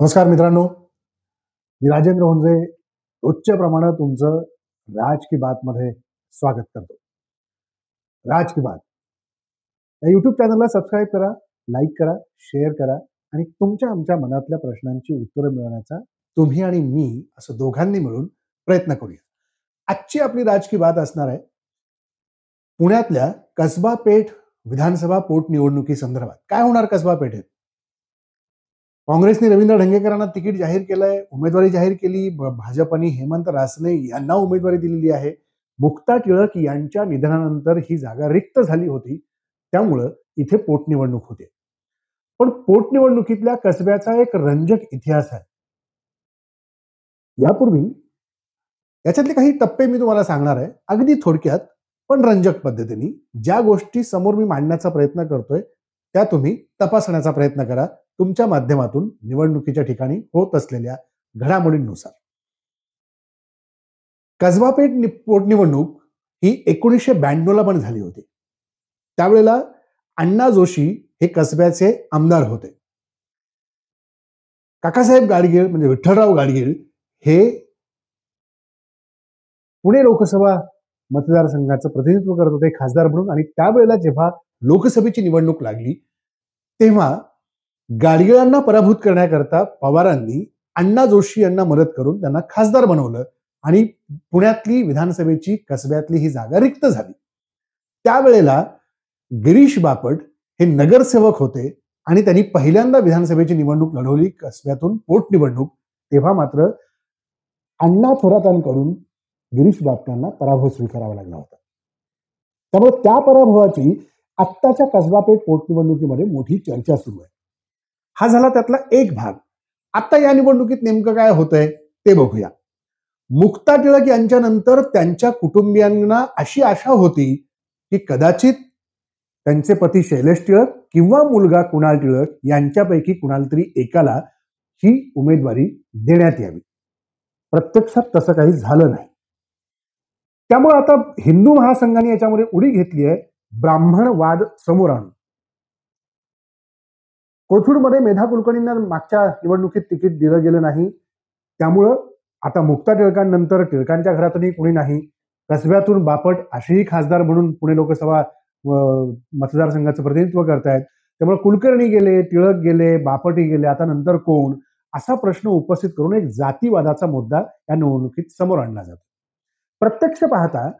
नमस्कार मित्रांनो. मी राजेंद्र होंजे. रोजच्या प्रमाणात तुमचं राज की बात मध्ये स्वागत करतो. राज की बात. या युट्यूब चॅनलला सबस्क्राईब करा लाईक करा शेअर करा आणि तुमच्या आमच्या मनातल्या प्रश्नांची उत्तरं मिळवण्याचा तुम्ही आणि मी असं दोघांनी मिळून प्रयत्न करूया. आजची आपली राज की बात असणार आहे पुण्यातल्या कसबा पेठ विधानसभा पोटनिवडणुकी संदर्भात. काय होणार कसबा पेठेत? काँग्रेसने रवींद्र ढंगेकरांना तिकीट जाहीर केलंय उमेदवारी जाहीर केली भाजपने हेमंत रासने यांना उमेदवारी दिलेली आहे. मुक्ता टिळक यांच्या निधनानंतर ही जागा रिक्त झाली होती त्यामुळं इथे पोटनिवडणूक होते. पण पोटनिवडणुकीतल्या कसब्याचा एक रंजक इतिहास आहे. यापूर्वी याच्यातले काही टप्पे मी तुम्हाला सांगणार आहे अगदी थोडक्यात पण रंजक पद्धतीने. ज्या गोष्टी समोर मी मांडण्याचा प्रयत्न करतोय त्या तुम्ही तपासण्याचा प्रयत्न करा. तुमच्या माध्यमातून निवडणुकीच्या ठिकाणी होत असलेल्या घडामोडींनुसार. कसबापेठ नि- पोटनिवडणूक ही एकोणीसशे ब्याण्णवला पण झाली होती. त्यावेळेला अण्णा जोशी हे कसब्याचे आमदार होते. काकासाहेब गाडगीळ म्हणजे विठ्ठलराव गाडगीळ हे पुणे लोकसभा मतदारसंघाचं प्रतिनिधित्व करत होते खासदार म्हणून. आणि त्यावेळेला जेव्हा लोकसभेची निवडणूक लागली तेव्हा गाडगिळांना पराभूत करण्याकरता पवारांनी अण्णा जोशी यांना मदत करून त्यांना खासदार बनवलं आणि पुण्यातली विधानसभेची कसब्यातली ही जागा रिक्त झाली. त्यावेळेला गिरीश बापट हे नगरसेवक होते आणि त्यांनी पहिल्यांदा विधानसभेची निवडणूक लढवली कसब्यातून पोटनिवडणूक तेव्हा मात्र अण्णा थोरातांकडून गिरीश बापटांना पराभव स्वीकारावा लागला होता. त्यामुळे त्या पराभवाची आत्ताच्या कसबापेठ पोटनिवडणुकीमध्ये मोठी चर्चा सुरू आहे. हा झाला त्यातला एक भाग. आता या निवडणुकीत नेमकं काय होतंय ते बघूया. मुक्ता टिळक यांच्यानंतर त्यांच्या कुटुंबियांना अशी आशा होती की कदाचित त्यांचे पती शैलेश टिळक किंवा मुलगा कुणाल टिळक यांच्यापैकी कुणाल तरी एकाला ही उमेदवारी देण्यात यावी. प्रत्यक्षात तसं काही झालं नाही. त्यामुळे आता हिंदू महासंघाने याच्यामध्ये उडी घेतली आहे ब्राह्मणवाद समोर आणून. कोथरूडमध्ये मेधा कुलकर्णींना मागच्या निवडणुकीत तिकीट दिलं गेलं नाही. त्यामुळं आता मुक्ता टिळकांनंतर टिळकांच्या घरातूनही कुणी नाही. कसब्यातून बापट असेही खासदार म्हणून पुणे लोकसभा मतदारसंघाचं प्रतिनिधित्व करतायत. त्यामुळे कुलकर्णी गेले टिळक गेले बापटही गेले आता नंतर कोण? असा प्रश्न उपस्थित करून एक जातीवादाचा मुद्दा या निवडणुकीत समोर आणला जातो. प्रत्यक्ष पाहता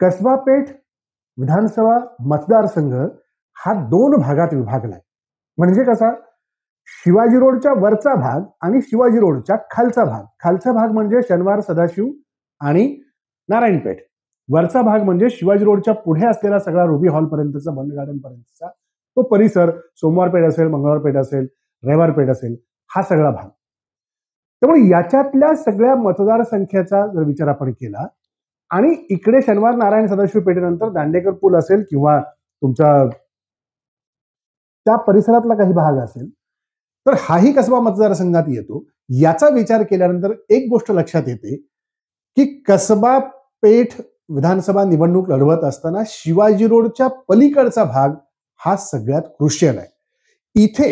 कसबा पेठ विधानसभा मतदारसंघ हा दोन भागात विभागलाय. म्हणजे कसा? शिवाजी रोडच्या वरचा भाग आणि शिवाजी रोडच्या खालचा भाग. खालचा भाग म्हणजे शनिवार सदाशिव आणि नारायणपेठ. वरचा भाग म्हणजे शिवाजी रोडच्या पुढे असलेला सगळा रुबी हॉल पर्यंतचा बंद गार्डन पर्यंतचा तो परिसर. सोमवार पेठ असेल मंगळवार पेठ असेल रविवार पेठ असेल हा सगळा भाग. त्यामुळे याच्यातल्या सगळ्या मतदारसंख्येचा जर विचार आपण केला आणि इकडे शनिवार नारायण सदाशिव पेठेनंतर दांडेकर पूल असेल किंवा तुमचा त्या परिसरातला काही भाग असेल तर हाही कसबा मतदारसंघात येतो. याचा विचार केल्यानंतर एक गोष्ट लक्षात येते की कसबा पेठ विधानसभा निवडणूक लढवत असताना शिवाजी रोडच्या पलीकडचा भाग हा सगळ्यात क्रुशियल आहे. इथे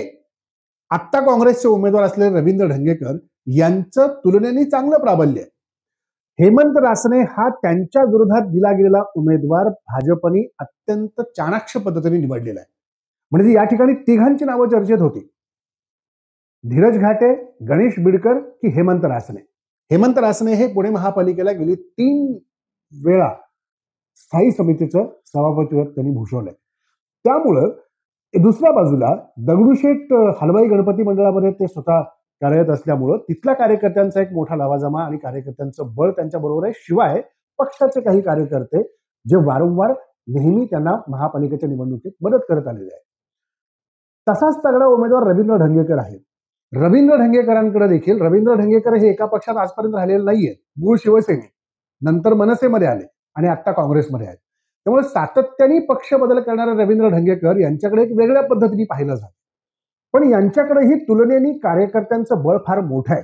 आत्ता काँग्रेसचे उमेदवार असलेले रवींद्र ढंगेकर यांचं तुलनेने चांगलं प्राबल्य आहे. हेमंत रासने हा त्यांच्या विरोधात दिला गेलेला उमेदवार भाजपने अत्यंत चाणाक्ष पद्धतीने निवडलेला आहे. म्हणजे या ठिकाणी तिघांची नावं चर्चेत होती. धीरज घाटे गणेश बिडकर की हेमंत रासने. हेमंत रासने हे पुणे महापालिकेला गेली तीन वेळा स्थायी समितीचं सभापतीपद त्यांनी भूषवलंय. त्यामुळं दुसऱ्या बाजूला दगडूशेठ हलवाई गणपती मंडळामध्ये ते स्वतः कार्यरत असल्यामुळं तिथल्या कार्यकर्त्यांचा एक मोठा लवाजमा आणि कार्यकर्त्यांचं बळ त्यांच्या बरोबर आहे. शिवाय पक्षाचे काही कार्यकर्ते जे वारंवार नेहमी त्यांना महापालिकेच्या निवडणुकीत मदत करत आलेले आहे तसाच तगडा उमेदवार रवींद्र ढंगेकर आहेत रवींद्र ढंगेकरांकडे देखील रवींद्र ढंगेकर हे एका पक्षात आजपर्यंत राहिलेले नाहीयेत. मूळ शिवसेने नंतर मनसेमध्ये आले आणि आता काँग्रेसमध्ये आहेत. त्यामुळे सातत्याने पक्ष बदल करणारे रवींद्र ढंगेकर यांच्याकडे एक वेगळ्या पद्धतीने पाहिलं जातं. पण यांच्याकडेही तुलनेने कार्यकर्त्यांचं बळ फार मोठं आहे.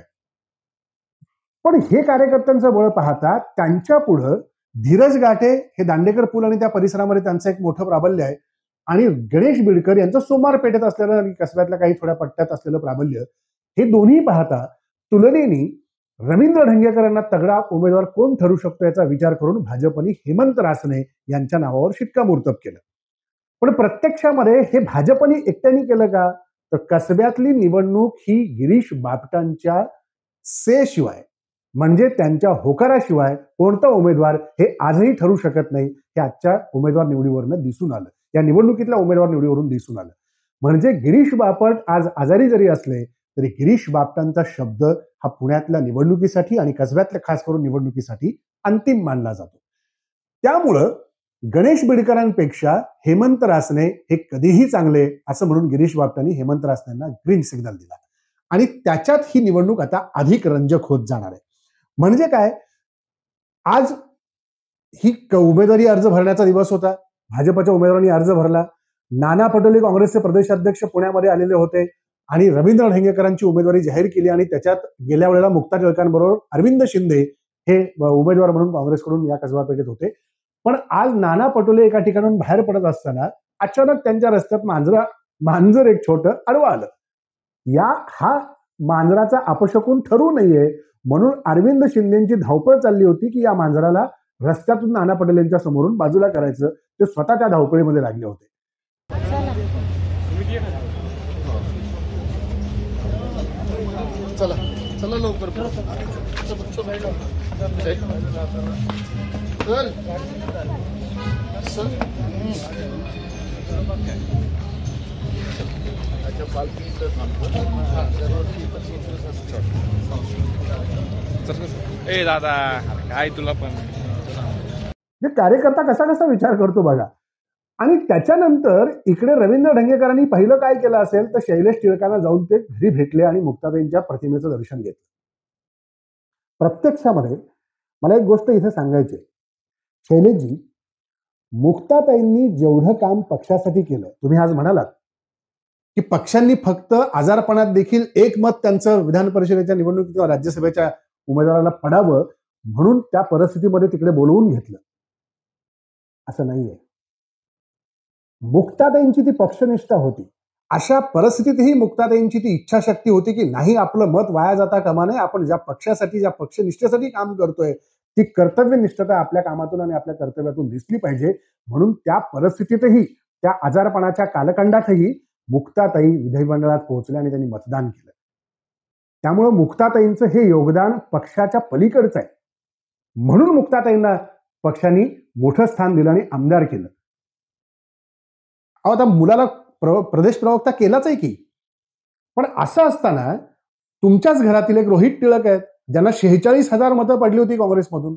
पण हे कार्यकर्त्यांचं बळ पाहता त्यांच्या पुढं धीरज गाठे हे दांडेकर पूल आणि त्या परिसरामध्ये त्यांचं एक मोठं प्राबल्य आहे. आणि गणेश बिडकर यांचं सोमार पेठेत असलेलं आणि कसब्यातल्या काही थोड्या पट्ट्यात असलेलं प्राबल्य हे दोन्ही पाहता तुलनेनी रवींद्र ढंगेकरांना तगडा उमेदवार कोण ठरू शकतो याचा विचार करून भाजपने हेमंत रासने यांच्या नावावर शिक्कामोर्तब केलं. पण प्रत्यक्षामध्ये हे भाजपने एकट्याने केलं का? तर कसब्यातली निवडणूक ही गिरीश बापटांच्या से शिवाय म्हणजे त्यांच्या होकाराशिवाय कोणता उमेदवार हे आजही ठरू शकत नाही हे आजच्या उमेदवार निवडीवरनं दिसून आलं. या निवडणुकीतल्या उमेदवार निवडीवरून दिसून आलं. म्हणजे गिरीश बापट आज आजारी जरी असले तरी गिरीश बापटांचा शब्द हा पुण्यातल्या निवडणुकीसाठी आणि कसब्यातल्या खास करून निवडणुकीसाठी अंतिम मानला जातो. त्यामुळं गणेश बिडकरांपेक्षा हेमंत रासने हे कधीही चांगले असं म्हणून गिरीश बापटांनी हेमंत रासनेंना ग्रीन सिग्नल दिला. आणि त्याच्यात ही निवडणूक आता अधिक रंजक होत जाणार आहे. म्हणजे काय? आज ही उमेदवारी अर्ज भरण्याचा दिवस होता. भाजपच्या उमेदवारांनी अर्ज भरला. नाना पटोले काँग्रेसचे प्रदेशाध्यक्ष पुण्यामध्ये आलेले होते आणि रवींद्र ढेंगेकरांची उमेदवारी जाहीर केली आणि त्याच्यात गेल्या वेळेला मुक्ता टिळकांबरोबर अरविंद शिंदे हे उमेदवार म्हणून काँग्रेसकडून या कसबा पेठेत होते. पण आज नाना पटोले एका ठिकाणून बाहेर पडत असताना अचानक त्यांच्या रस्त्यात मांजरा मांजर एक छोट आडवं आलं. या हा मांजराचा अपशकून ठरू नये म्हणून अरविंद शिंदेची धावपळ चालली होती की या मांजराला रस्त्यातून नाना पटेल यांच्या समोरून बाजूला करायचं ते स्वतः त्या धावपळीमध्ये लागले होते. चला चला लवकर चल. अच्छा पालखी इथं थांबतो ए दादा काय तुला पण. म्हणजे कार्यकर्ता कसा कसा विचार करतो बघा. आणि त्याच्यानंतर इकडे रवींद्र ढंगेकरांनी पहिलं काय केलं असेल तर शैलेश टिळकांना जाऊन ते घरी भेटले आणि मुक्ताताईंच्या प्रतिमेचं दर्शन घेतलं. प्रत्यक्षामध्ये मला एक गोष्ट इथे सांगायची शैलेशजी मुक्ताताईंनी जेवढं काम पक्षासाठी केलं तुम्ही आज म्हणालात की पक्षांनी फक्त आजारपणात देखील एक मत त्यांचं विधान परिषदेच्या निवडणुकीत किंवा राज्यसभेच्या उमेदवाराला पडावं म्हणून त्या परिस्थितीमध्ये तिकडे बोलवून घेतलं. असं नाहीये. मुक्ताताईंची ती पक्षनिष्ठा होती. अशा परिस्थितीतही मुक्ताताईंची ती इच्छाशक्ती होती की नाही आपलं मत वाया जाता कामा नये. आपण ज्या पक्षासाठी ज्या पक्षनिष्ठेसाठी काम करतोय ती कर्तव्यनिष्ठता आपल्या कामातून आणि आपल्या कर्तव्यातून दिसली पाहिजे. म्हणून त्या परिस्थितीतही त्या आजारपणाच्या कालखंडातही मुक्ताताई विधिमंडळात पोहोचल्या आणि त्यांनी मतदान केलं. त्यामुळं मुक्ताताईंचं हे योगदान पक्षाच्या पलीकडचं आहे. म्हणून मुक्ताताईंना पक्षांनी मोठं स्थान दिलं आणि आमदार केलं. अहो आता मुलाला प्र प्रदेश प्रवक्ता केलाच आहे की. पण असं असताना तुमच्याच घरातील एक रोहित टिळक आहेत ज्यांना शेहेचाळीस हजार मतं पडली होती काँग्रेसमधून.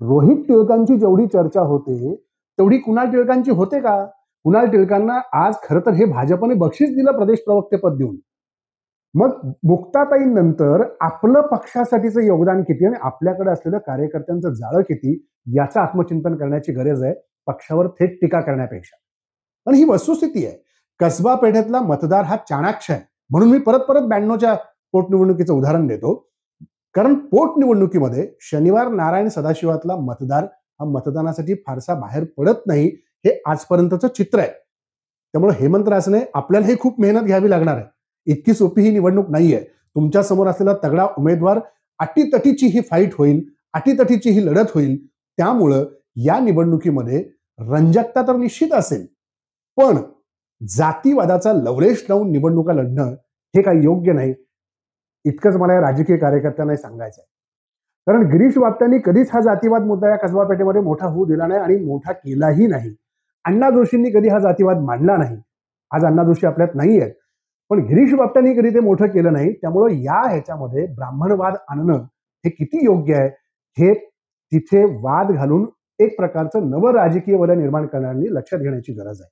रोहित टिळकांची जेवढी चर्चा होते तेवढी कुणाल टिळकांची होते का? कुणाल टिळकांना आज खरं तर हे भाजपने बक्षीस दिलं प्रदेश प्रवक्तेपद देऊन. मग मुक्ताताईनंतर आपलं पक्षासाठीचं योगदान किती आणि आपल्याकडे असलेलं कार्यकर्त्यांचं जाळं किती याचं आत्मचिंतन करण्याची गरज आहे पक्षावर थेट टीका करण्यापेक्षा. पण ही वस्तुस्थिती आहे. कसबा पेठेतला मतदार हा चाणाक्ष आहे. म्हणून मी परत परत ब्याण्णवच्या पोटनिवडणुकीचं उदाहरण देतो. कारण पोटनिवडणुकीमध्ये शनिवार नारायण सदाशिवातला मतदार हा मतदानासाठी फारसा बाहेर पडत नाही हे आजपर्यंतचं चित्र आहे. त्यामुळे हेमंत रासने आपल्यालाही खूप मेहनत घ्यावी लागणार आहे. इतकी सोपी ही निवडणूक नाहीये. तुमच्यासमोर असलेला तगडा उमेदवार अटीतटीची ही फाईट होईल अटीतटीची ही लढत होईल त्यामुळं या निवडणुकीमध्ये रंजकता तर निश्चित असेल. पण जातीवादाचा लवरेश लावून निवडणुका लढणं हे काही योग्य नाही. इतकंच मला या राजकीय कार्यकर्त्यांना सांगायचं आहे. कारण गिरीश बापटांनी कधीच हा जातीवाद मुद्दा या कसबा पेठेमध्ये मोठा होऊ दिला नाही आणि मोठा केलाही नाही. अण्णा जोशींनी कधी हा जातीवाद मांडला नाही. आज अण्णा जोशी आपल्यात नाही आहेत पण गिरीश बाप्तांनी कधी ते मोठं केलं नाही त्यामुळं या ह्याच्यामध्ये ब्राह्मणवाद आणणं हे किती योग्य आहे हे तिथे वाद घालून एक प्रकारचं नवं राजकीय वलय निर्माण करणाऱ्यांनी लक्षात घेण्याची गरज आहे.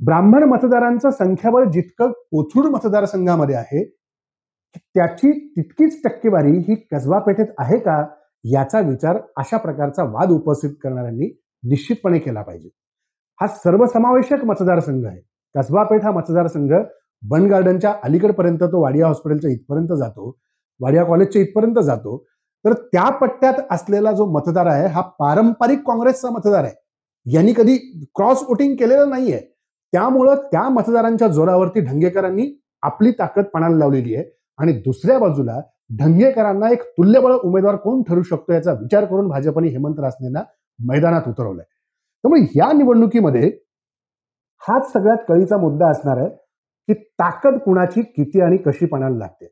ब्राह्मण मतदारांचं संख्याबळ जितकं कोथरूड मतदारसंघामध्ये आहे त्याची तितकीच टक्केवारी ही कसबा पेठेत आहे का याचा विचार अशा प्रकारचा वाद उपस्थित करणाऱ्यांनी निश्चितपणे केला पाहिजे. हा सर्वसमावेशक मतदारसंघ आहे. कसबा पेठ हा मतदारसंघ बन गार्डनच्या अलीकडपर्यंत तो वाडिया हॉस्पिटलच्या इथपर्यंत जातो वाडिया कॉलेजच्या इथपर्यंत जातो. तर त्या पट्ट्यात असलेला जो मतदार आहे हा पारंपरिक काँग्रेसचा मतदार आहे. यांनी कधी क्रॉस वोटिंग केलेलं नाहीये. त्यामुळं त्या मतदारांच्या जोरावरती ढंगेकरांनी आपली ताकद पणाला लावलेली आहे. आणि दुसऱ्या बाजूला ढंगेकरांना एक तुल्यबळ उमेदवार कोण ठरू शकतो याचा विचार करून भाजपने हेमंत रासनेंना मैदानात उतरवलंय. त्यामुळे या निवडणुकीमध्ये हाच सगळ्यात कळीचा मुद्दा असणार आहे. की ताकद कुणाची किती आणि कशी पणाला लागते.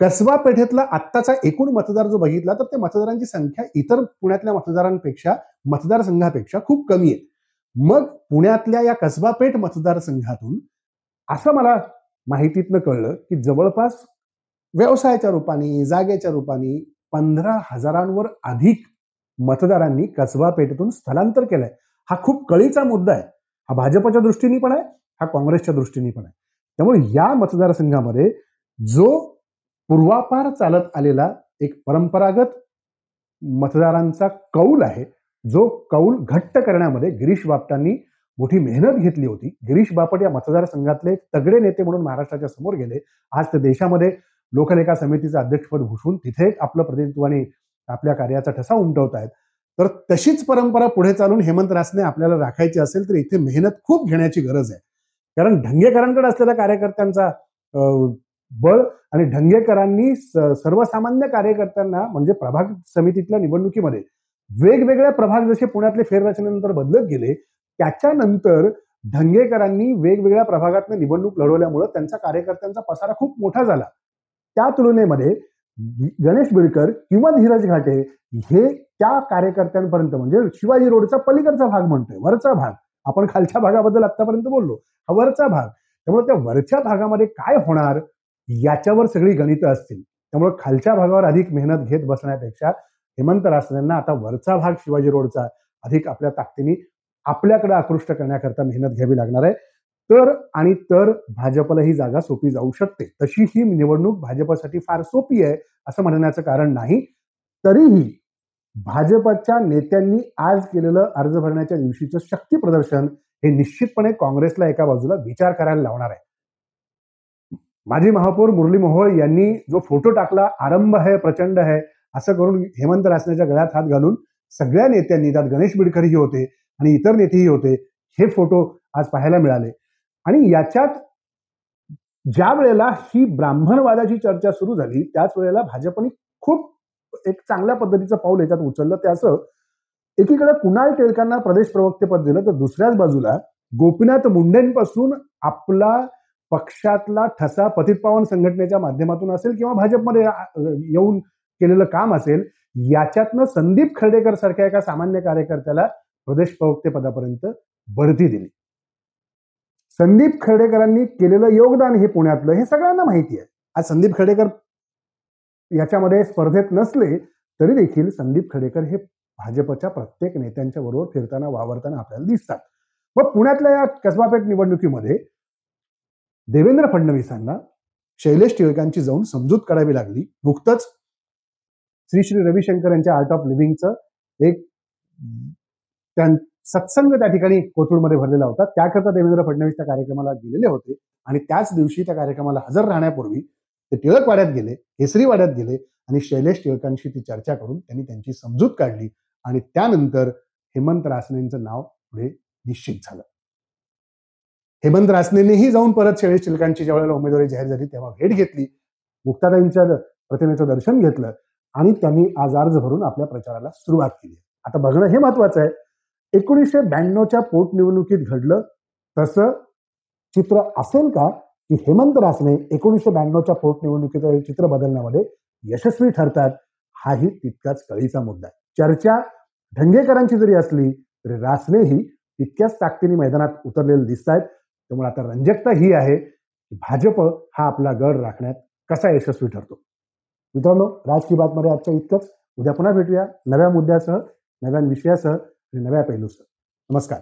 कसबा पेठेतला आत्ताचा एकूण मतदार जो बघितला तर त्या मतदारांची संख्या इतर पुण्यातल्या मतदारांपेक्षा मतदारसंघापेक्षा खूप कमी आहे. मग पुण्यातल्या या कसबा पेठ मतदारसंघातून असं मला माहितीतनं कळलं की जवळपास व्यवसायाच्या रूपाने जागेच्या रूपाने पंधरा हजारांवर अधिक मतदारांनी कसबा पेठेतून स्थलांतर केलंय. हा खूप कळीचा मुद्दा आहे. हा भाजपच्या दृष्टीने पण आहे हा काँग्रेसच्या दृष्टीने पण आहे. त्यामुळे या मतदारसंघामध्ये जो पूर्वापार चालत आलेला एक परंपरागत मतदारांचा कौल आहे जो कौल घट्ट करण्यामध्ये गिरीश बापटांनी मोठी मेहनत घेतली होती. गिरीश बापट या मतदारसंघातले एक तगडे नेते म्हणून महाराष्ट्राच्या समोर गेले. आज ते देशामध्ये लोकलेखा समितीचं अध्यक्षपद भूषून तिथे आपलं प्रतिनिधित्वाने आपल्या कार्याचा ठसा उमटवत आहेत. तर तशीच परंपरा पुढे चालून हेमंत रासने आपल्याला राखायची असेल तर इथे मेहनत खूप घेण्याची गरज आहे. कारण ढंगेकरांकडे असलेल्या कार्यकर्त्यांचा बळ आणि ढंगेकरांनी सर्वसामान्य कार्यकर्त्यांना म्हणजे प्रभाग समितीतल्या निवडणुकीमध्ये वेगवेगळ्या प्रभाग जसे पुण्यातले फेररचनेनंतर बदलत गेले त्याच्यानंतर ढंगेकरांनी वेगवेगळ्या प्रभागातनं निवडणूक लढवल्यामुळं त्यांचा कार्यकर्त्यांचा पसारा खूप मोठा झाला. त्या तुलनेमध्ये गणेश बिडकर किंवा धीरज घाटे हे त्या कार्यकर्त्यांपर्यंत म्हणजे शिवाजी रोडचा पलीकडचा भाग म्हणतोय वरचा भाग आपण खालच्या भागाबद्दल आतापर्यंत बोललो. हा वरचा भाग. त्यामुळे त्या वरच्या भागामध्ये काय होणार याच्यावर सगळी गणितं असतील. त्यामुळे खालच्या भागावर अधिक मेहनत घेत बसण्यापेक्षा हेमंत रासनेंना आता वरचा भाग शिवाजी रोडचा अधिक आपल्या ताकदीने आपल्याकडे आकृष्ट करण्याकरता मेहनत घ्यावी लागणार आहे. तर आणि तर भाजपला ही जागा सोपी जाऊ शकते. तशी ही निवडणूक भाजपसाठी फार सोपी आहे असं म्हणण्याचं कारण नाही. तरीही भाजपच्या नेत्यांनी आज केलेलं अर्ज भरण्याच्या दिवशीचं शक्ती प्रदर्शन हे निश्चितपणे काँग्रेसला एका बाजूला विचार करायला लावणार आहे. माजी महापौर मुरली मोहोळ यांनी जो फोटो टाकला आरंभ आहे प्रचंड आहे असं करून हेमंत रासनेच्या गळ्यात हात घालून सगळ्या नेत्यांनी त्यात गणेश बिडकरही होते आणि इतर नेतेही होते हे फोटो आज पाहायला मिळाले. आणि याच्यात ज्या वेळेला ही ब्राह्मणवादाची चर्चा सुरू झाली त्याच वेळेला भाजपने खूप एक चांगल्या पद्धतीचं पाऊल याच्यात उचललं. ते असं एकीकडे कुणाल टिळकांना प्रदेश प्रवक्तेपद दिलं तर दुसऱ्याच बाजूला गोपीनाथ मुंडेंपासून आपला पक्षातला ठसा पतित पावन संघटनेच्या माध्यमातून असेल किंवा भाजपमध्ये येऊन केलेलं काम असेल याच्यातनं संदीप खर्डेकर सारख्या एका सामान्य कार्यकर्त्याला प्रदेश प्रवक्ते पदापर्यंत बढती दिली. संदीप खर्डेकरांनी केलेलं योगदान हे पुण्यातलं हे सगळ्यांना माहिती आहे. आज संदीप खर्डेकर याच्यामध्ये स्पर्धेत नसले तरी देखील संदीप खडेकर हे भाजपच्या प्रत्येक नेत्यांच्या बरोबर फिरताना वावरताना आपल्याला दिसतात. मग पुण्यातल्या या कसबापेठ निवडणुकीमध्ये देवेंद्र फडणवीसांना शैलेश टिळकांची जाऊन समजूत काढावी लागली. नुकतंच श्री श्री रविशंकर यांच्या आर्ट ऑफ लिव्हिंगचं एक त्या सत्संग त्या ठिकाणी कोथरूडमध्ये भरलेला होता. त्याकरता देवेंद्र फडणवीस त्या कार्यक्रमाला गेलेले होते आणि त्याच दिवशी त्या कार्यक्रमाला हजर राहण्यापूर्वी ते टिळक वाड्यात गेले केसरी वाड्यात गेले आणि शैलेश टिळकांशी ती चर्चा करून त्यांनी त्यांची समजूत काढली आणि त्यानंतर हेमंत रासनेंचं नाव पुढे निश्चित झालं. हेमंत रासनेनेही जाऊन परत शैलेश टिळकांची ज्या वेळेला उमेदवारी जाहीर झाली तेव्हा भेट घेतली. मुक्ताताईंच्या प्रतिमेचं दर्शन घेतलं आणि त्यांनी आज अर्ज भरून आपल्या प्रचाराला सुरुवात केली. आता बघणं हे महत्वाचं आहे. एकोणीसशे ब्याण्णवच्या पोटनिवडणुकीत घडलं तसं चित्र असेल का? की हेमंत रासने एकोणीसशे ब्याण्णवच्या पोटनिवडणुकीचं हे चित्र बदलण्यामध्ये यशस्वी ठरतात हाही तितकाच कळीचा मुद्दा आहे. चर्चा ढंगेकरांची जरी असली तरी रासनेही तितक्याच ताकदीने मैदानात उतरलेले दिसत आहेत त्यामुळे आता रंजकता ही आहे की भाजप हा आपला गड राखण्यात कसा यशस्वी ठरतो. मित्रांनो राजकीय बातमध्ये आजच्या इतकंच. उद्या पुन्हा भेटूया नव्या मुद्द्यासह नव्या विषयासह आणि नव्या पैलूसह. नमस्कार.